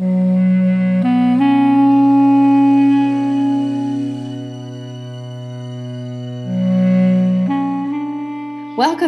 Welcome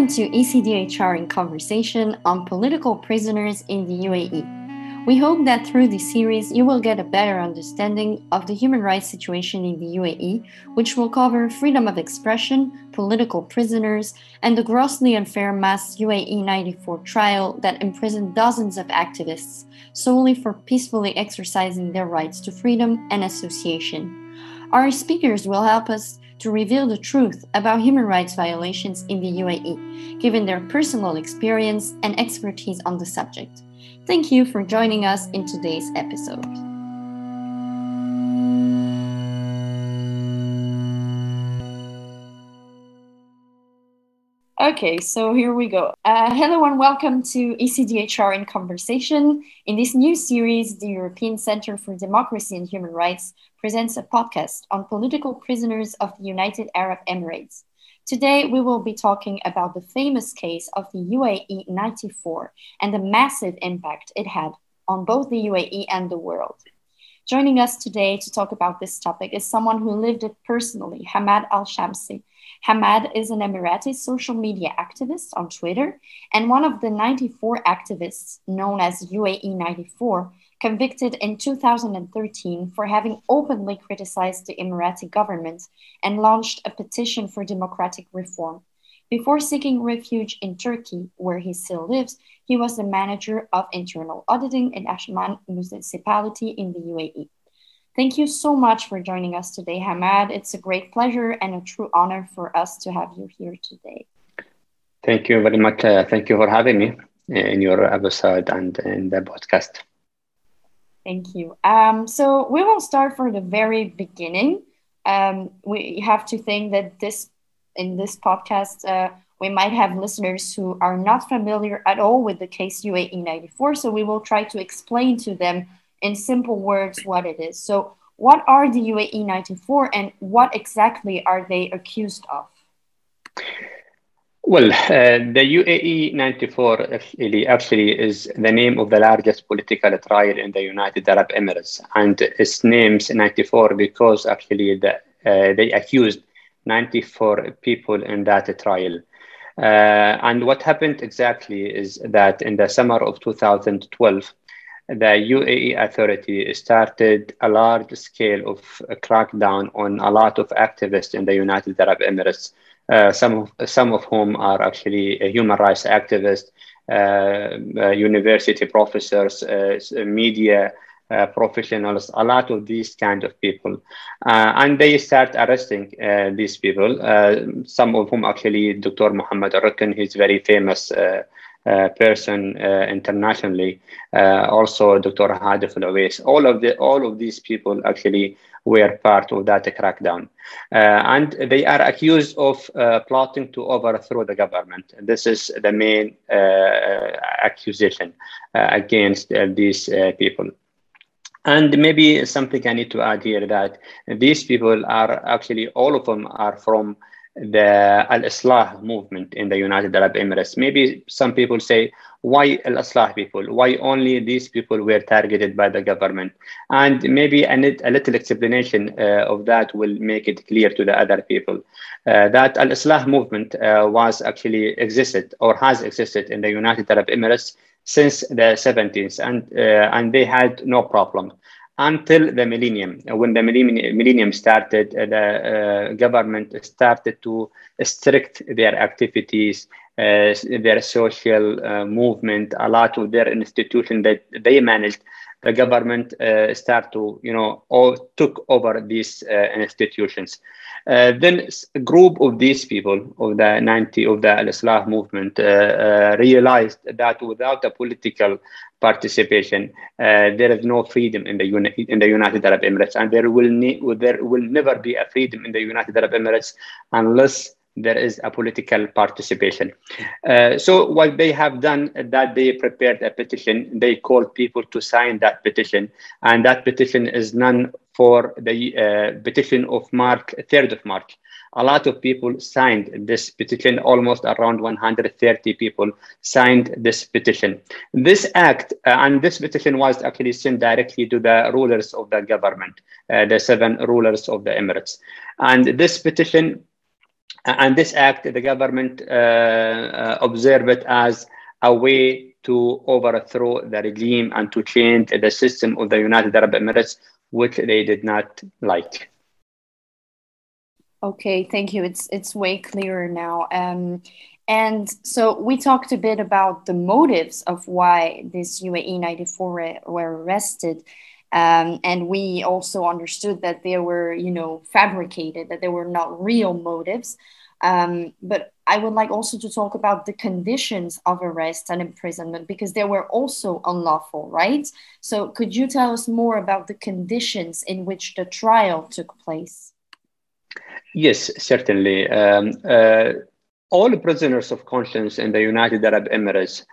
to ECDHR in Conversation on political prisoners in the UAE. We hope that through this series you will get a better understanding of the human rights situation in the UAE, which will cover freedom of expression, political prisoners, and the grossly unfair mass UAE 94 trial that imprisoned dozens of activists solely for peacefully exercising their rights to freedom and association. Our speakers will help us to reveal the truth about human rights violations in the UAE, given their personal experience and expertise on the subject. Thank you for joining us in today's episode. Okay, so here we go. Uh, hello and welcome to ECDHR in Conversation. In this new series, the European Center for Democracy and Human Rights presents a podcast on political prisoners of the United Arab Emirates. Today, we will be talking about the famous case of the UAE 94 and the massive impact it had on both the UAE and the world. Joining us today to talk about this topic is someone who lived it personally, Hamad Al Shamsi. Hamad is an Emirati social media activist on Twitter and one of the 94 activists known as UAE 94 convicted in 2013 for having openly criticized the Emirati government and launched a petition for democratic reform. Before seeking refuge in Turkey, where he still lives, he was the manager of internal auditing in Ajman municipality in the UAE. Thank you so much for joining us today, Hamad. It's a great pleasure and a true honor for us to have you here today. Thank you very much. Uh, thank you for having me in your episode and in the podcast. Thank you. Um, so we will start from the very beginning. Um, we have to think that this in this podcast uh, we might have listeners who are not familiar at all with the case UAE 94. So we will try to explain to them in simple words what it is. So what are the UAE 94 and what exactly are they accused of? Well, uh, the UAE 94 actually, is the name of the largest political trial in the United Arab Emirates. And its name's 94 because actually the, uh, they accused 94 people in that trial. Uh, and what happened exactly is that in the summer of 2012, the UAE authority started a large scale of crackdown on a lot of activists in the United Arab Emirates some of some of whom are actually human rights activists, uh, uh, university professors, media. Uh, professionals, a lot of these kind of people. Uh, and they start arresting uh, these people, some of whom actually Dr. Muhammad Rukn, he's very famous person internationally. also Dr. Hadif al All of the all of these people actually were part of that crackdown. Uh, and they are accused of uh, plotting to overthrow the government. This is the main uh, accusation against these people. And maybe something I need to add here that these people are actually, all of them are from the Al Islah movement in the United Arab Emirates. Maybe some people say, why Al Islah people? Why only these people were targeted by the government? And maybe a, a little explanation uh, of that will make it clear to the other people uh, that Al Islah movement uh, was actually existed or has existed in the United Arab Emirates since the 70s, and uh, and they had no problem until the millennium. When the millennium started, uh, the uh, government started to restrict their activities, uh, their social movement, a lot of their institutions that they managed. The government uh, start to, you know, all took over these uh, institutions. Uh, then a group of these people of the 90 of the Al-Islah movement uh, uh, realized that without a political participation, uh, there is no freedom in the uni- in the United Arab Emirates, and there will ne- there will never be a freedom in the United Arab Emirates unless there is a political participation. Uh, so what they have done that they prepared a petition. They called people to sign that petition, and that petition is none for the uh, petition of March, 3rd of March. A lot of people signed this petition, almost around 130 people signed this petition. This act uh, and this petition was actually sent directly to the rulers of the government, uh, the seven rulers of the Emirates. And this petition and this act, the government uh, uh, observed it as a way to overthrow the regime and to change the system of the United Arab Emirates which they did not like. Okay, thank you. It's it's way clearer now. Um, and so we talked a bit about the motives of why this UAE 94 were arrested. Um, and we also understood that they were, you know, fabricated, that they were not real motives. Um, but I would like also to talk about the conditions of arrest and imprisonment because they were also unlawful, right? So, could you tell us more about the conditions in which the trial took place? Yes, certainly. Um, uh, all prisoners of conscience in the United Arab Emirates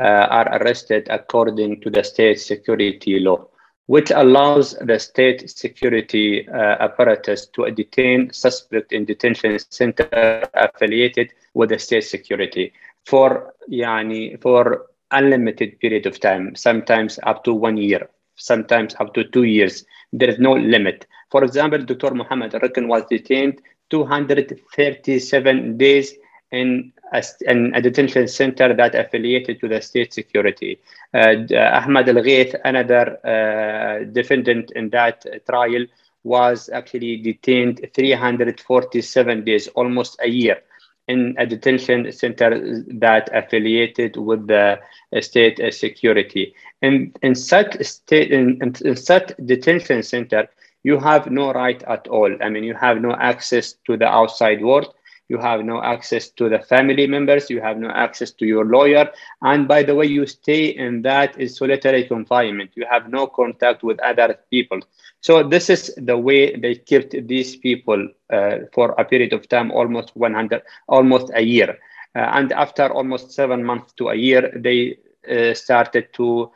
uh, are arrested according to the state security law which allows the state security uh, apparatus to detain suspect in detention center affiliated with the state security for yani, for unlimited period of time, sometimes up to one year, sometimes up to two years. There is no limit. For example, Dr. Muhammad Rukn was detained 237 days in a, in a detention center that affiliated to the state security. Uh, Ahmad Al Ghaith, another uh, defendant in that trial, was actually detained 347 days, almost a year, in a detention center that affiliated with the state security. In, in such state, in, in such detention center, you have no right at all. I mean, you have no access to the outside world you have no access to the family members you have no access to your lawyer. And by the way you stay in that solitary confinement. You have no contact with other people. So this is the way they kept these people uh, for a period of time almost 100 almost a year. Uh, and after almost seven months to a year they uh, started to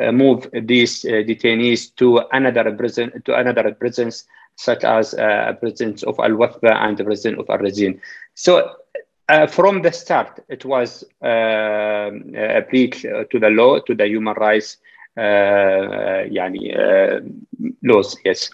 uh, move these uh, detainees to another prison to another prisons such as uh, President of Al Wathba and the President of Al Razin. So uh, from the start, it was uh, a breach to the law, to the human rights uh, yani, uh, laws. Yes.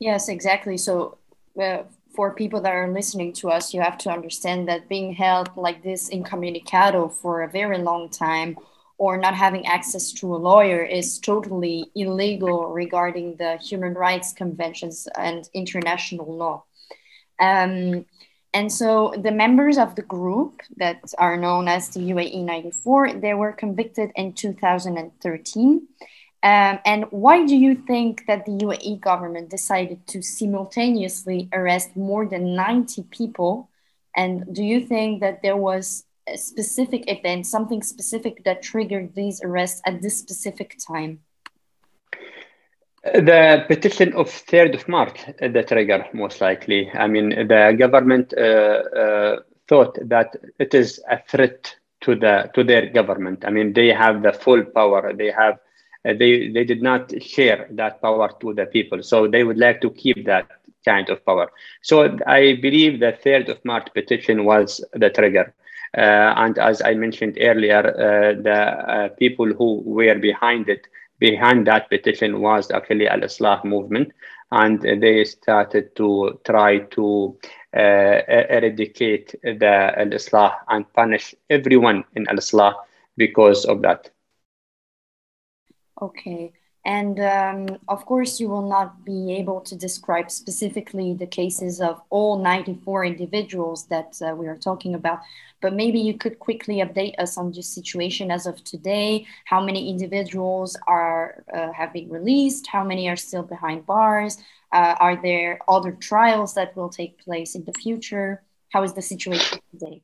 Yes, exactly. So uh, for people that are listening to us, you have to understand that being held like this incommunicado for a very long time or not having access to a lawyer is totally illegal regarding the human rights conventions and international law. Um, and so the members of the group that are known as the UAE 94, they were convicted in 2013. Um, and why do you think that the UAE government decided to simultaneously arrest more than 90 people? And do you think that there was specific event, something specific that triggered these arrests at this specific time? The petition of 3rd of March, the trigger, most likely. I mean, the government uh, uh, thought that it is a threat to the to their government. I mean, they have the full power. They have uh, they they did not share that power to the people, so they would like to keep that kind of power. So I believe the 3rd of March petition was the trigger. Uh, and as I mentioned earlier, uh, the uh, people who were behind it, behind that petition was actually Al Islah movement. And they started to try to eradicate the Al Islah and punish everyone in Al Islah because of that. Okay. And um, of course, you will not be able to describe specifically the cases of all 94 individuals that uh, we are talking about, but maybe you could quickly update us on the situation as of today. How many individuals are uh, have been released? How many are still behind bars? Uh, are there other trials that will take place in the future? How is the situation today?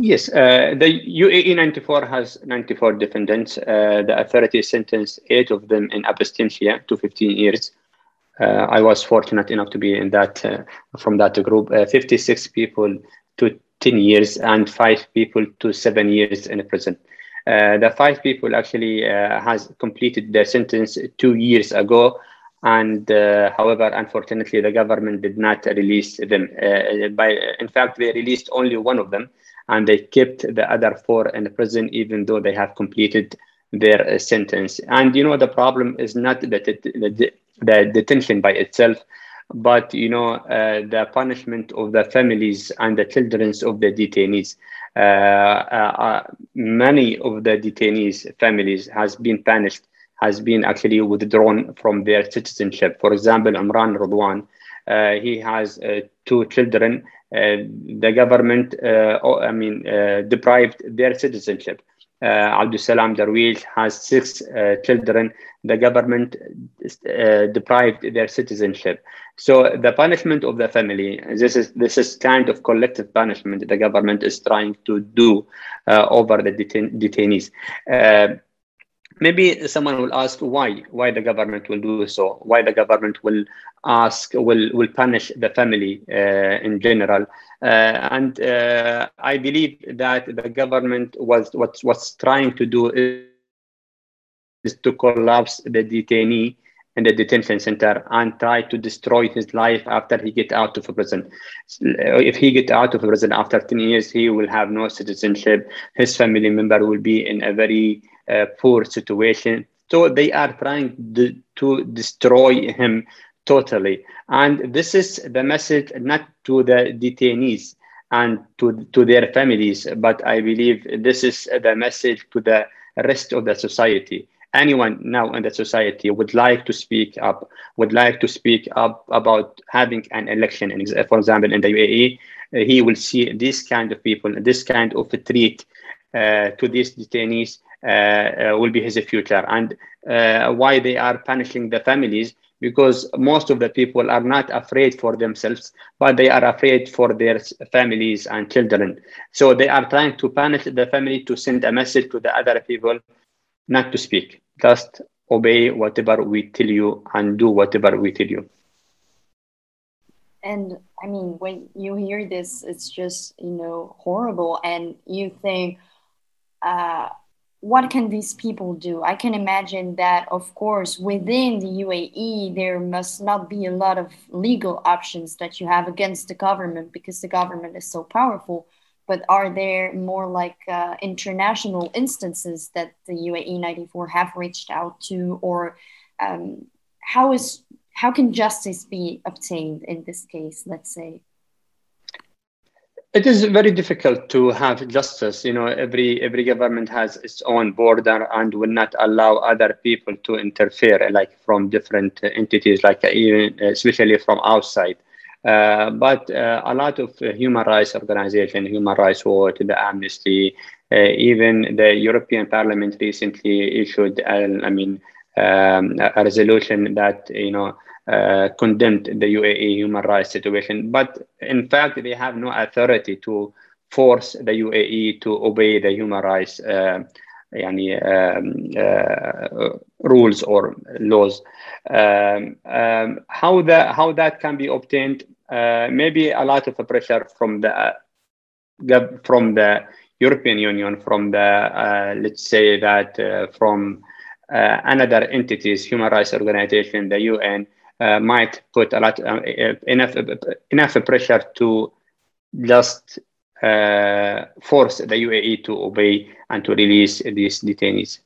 Yes, uh, the UAE 94 has 94 defendants. Uh, the authority sentenced eight of them in absentia to 15 years. Uh, I was fortunate enough to be in that uh, from that group. Uh, 56 people to 10 years and five people to seven years in prison. Uh, the five people actually has completed their sentence two years ago, and however, unfortunately, the government did not release them. By in fact, they released only one of them, and they kept the other four in prison, even though they have completed their uh, sentence. And you know, the problem is not that the, the detention by itself but you know uh, the punishment of the families and the children of the detainees uh, uh, uh, many of the detainees families has been punished has been actually withdrawn from their citizenship for example Imran Radwan he has uh, two children the government I mean deprived their citizenship uh, Abdul Darwish has six uh, children. The government uh, deprived their citizenship. So the punishment of the family, this is this is kind of collective punishment the government is trying to do uh, over the detain detainees. Maybe someone will ask why why the government will do so why the government will ask will will punish the family uh, in general uh, and uh, i believe that the government was what was trying to do is, is to collapse the detainee in the detention center and try to destroy his life after he get out of prison. If he get out of prison after 10 years, he will have no citizenship. His family member will be in a very poor situation. So they are trying to, to destroy him totally. And this is the message not to the detainees and to, to their families, but I believe this is the message to the rest of the society anyone now in the society would like to speak up, would like to speak up about having an election, for example, in the UAE, he will see this kind of people, this kind of treat uh, to these detainees will be his future. And uh, why they are punishing the families, because most of the people are not afraid for themselves, but they are afraid for their families and children. So they are trying to punish the family to send a message to the other people not to speak. Just obey whatever we tell you and do whatever we tell you. And I mean, when you hear this, it's just, you know, horrible. And you think, uh, what can these people do? I can imagine that, of course, within the UAE, there must not be a lot of legal options that you have against the government because the government is so powerful but are there more like uh, international instances that the UAE 94 have reached out to, or um, how is how can justice be obtained in this case? Let's say. It is very difficult to have justice. You know, every every government has its own border and will not allow other people to interfere, like from different entities, like even especially from outside. Uh, but uh, a lot of human rights organizations, Human Rights Watch, the Amnesty, uh, even the European Parliament recently issued, I mean, um, a resolution that you know uh, condemned the UAE human rights situation. But in fact, they have no authority to force the UAE to obey the human rights uh, يعني, um, uh, rules or laws. Um, um, how that how that can be obtained? Uh, maybe a lot of pressure from the uh, from the European Union, from the uh, let's say that uh, from uh, another entities, human rights organization, the UN, might put a lot enough enough pressure to just force the UAE to obey and to release these detainees.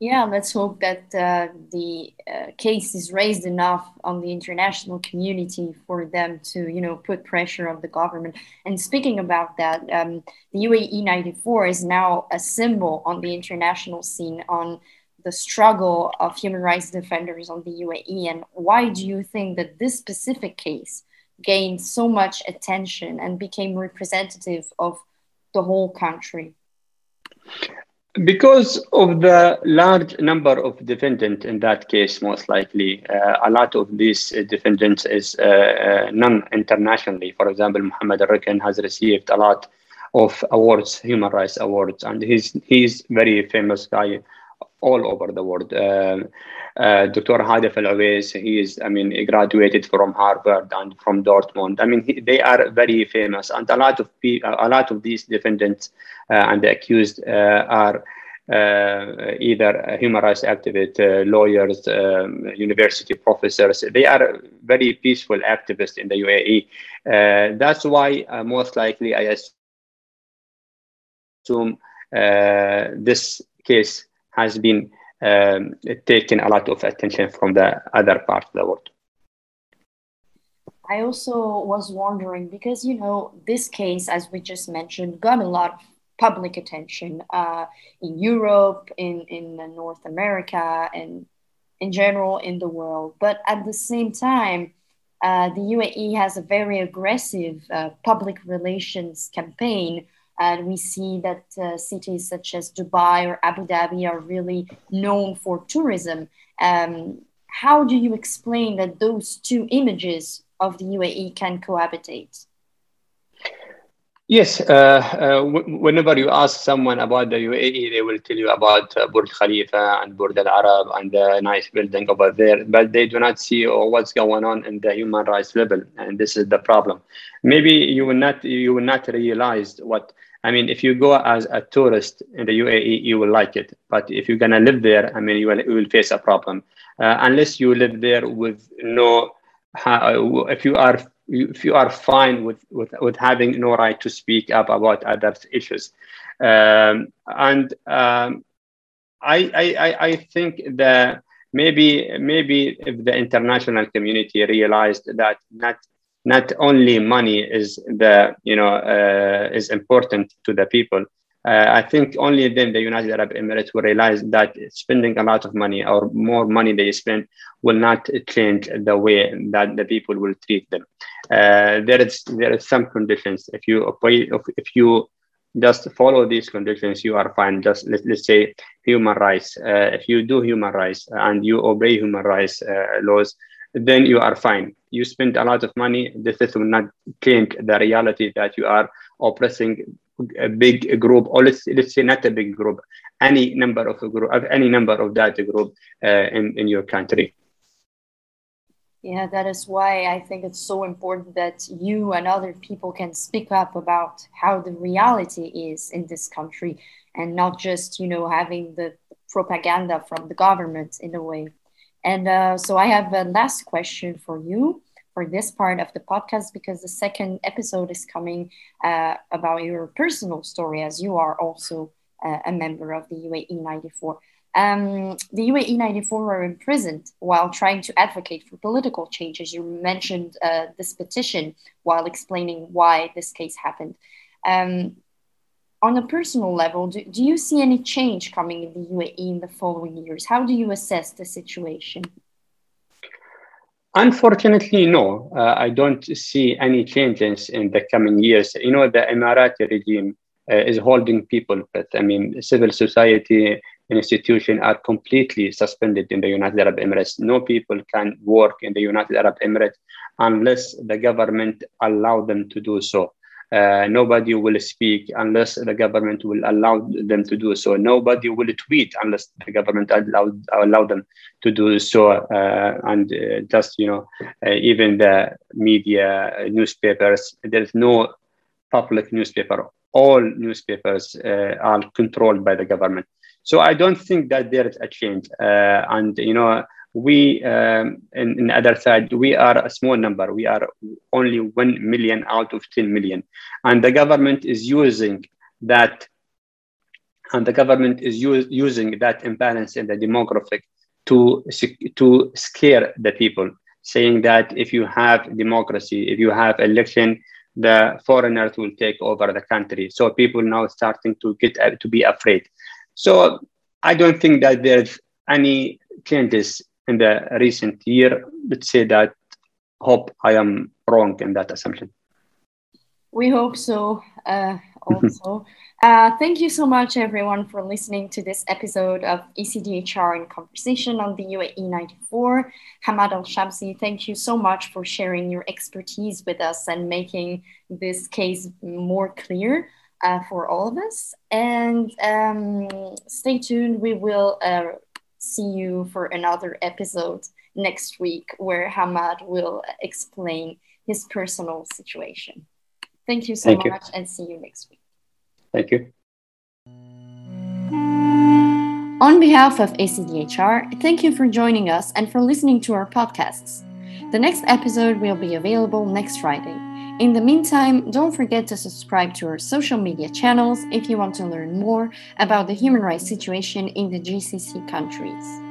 Yeah, let's hope that uh, the uh, case is raised enough on the international community for them to, you know, put pressure on the government. And speaking about that, um, the UAE 94 is now a symbol on the international scene on the struggle of human rights defenders on the UAE. And why do you think that this specific case gained so much attention and became representative of the whole country? Because of the large number of defendants in that case, most likely, uh, a lot of these defendants is uh, uh, non-internationally. For example, Mohammed Al-Rikan has received a lot of awards, human rights awards, and he's he's very famous guy all over the world. Uh, uh, Dr. Hadif Al he is, I mean, he graduated from Harvard and from Dortmund. I mean, he, they are very famous, and a lot of people, a lot of these defendants uh, and the accused uh, are. Uh, either human rights activists, uh, lawyers, um, university professors. They are very peaceful activists in the UAE. that's why most likely I assume this case has been um, a lot of attention from the other part of the world. I also was wondering because you know this case, as we just mentioned, got a lot of public attention uh, in Europe, in in North America, and in general in the world. But at the same time, uh, the UAE has a very aggressive uh, public relations campaign and we see that uh, cities such as Dubai or Abu Dhabi are really known for tourism. Um, how do you explain that those two images of the UAE can cohabitate? Yes, uh, uh, whenever you ask someone about the UAE, they will tell you about uh, Burj Khalifa and Burj Al Arab and the nice building over there, but they do not see what's going on in the human rights level, and this is the problem. Maybe you will not you will not realize what I mean. If you go as a tourist in the UAE, you will like it, but if you're gonna live there, I mean, you will you will face a problem uh, unless you live there with no. If you are if you are fine with, with, with having no right to speak up about other issues. Um, and um, I, I, I think that maybe maybe if the international community realized that not not only money is the you know uh, is important to the people uh, I think only then the United Arab Emirates will realize that spending a lot of money or more money they spend will not change the way that the people will treat them. Uh, there is there is some conditions. If you if you just follow these conditions, you are fine. Just let, let's say human rights. Uh, if you do human rights and you obey human rights uh, laws, then you are fine. You spend a lot of money. This will not change the reality that you are oppressing a big group, or let's let's say not a big group, any number of a group, any number of that group uh, in in your country. Yeah, that is why I think it's so important that you and other people can speak up about how the reality is in this country, and not just you know having the propaganda from the government in a way. And uh, so I have a last question for you for this part of the podcast because the second episode is coming uh, about your personal story as you are also uh, a member of the UAE 94. Um, the UAE 94 were imprisoned while trying to advocate for political changes. You mentioned uh, this petition while explaining why this case happened. Um, on a personal level, do, do you see any change coming in the UAE in the following years? How do you assess the situation? Unfortunately, no. Uh, I don't see any changes in the coming years. You know, the Emirati regime uh, is holding people, but I mean, civil society and institutions are completely suspended in the United Arab Emirates. No people can work in the United Arab Emirates unless the government allow them to do so. Uh, nobody will speak unless the government will allow them to do so. Nobody will tweet unless the government allow, allow them to do so. Uh, and uh, just, you know, uh, even the media, uh, newspapers, there's no public newspaper. All newspapers are controlled by the government. So I don't think that there is a change. and, you know, we um, in, in the other side we are a small number. We are only 1 million out of 10 million. And the government is using that and the government is use, using that imbalance in the demographic to to scare the people saying that if you have democracy if you have election the foreigners will take over the country. So people now starting to get uh, to be afraid. So i don't think that there's any changes in the recent year. Let's say that hope I am wrong in that assumption. We hope so. Uh, also, uh, thank you so much, everyone, for listening to this episode of ECDHR in Conversation on the UAE 94. Hamad Al Shamsi, thank you so much for sharing your expertise with us and making this case more clear. uh, for all of us. And um, stay tuned. We will uh, see you for another episode next week where Hamad will explain his personal situation. Thank you so Thank much you. and see you next week. Thank you. On behalf of ECDHR, thank you for joining us and for listening to our podcasts. The next episode will be available next Friday. In the meantime, don't forget to subscribe to our social media channels if you want to learn more about the human rights situation in the GCC countries.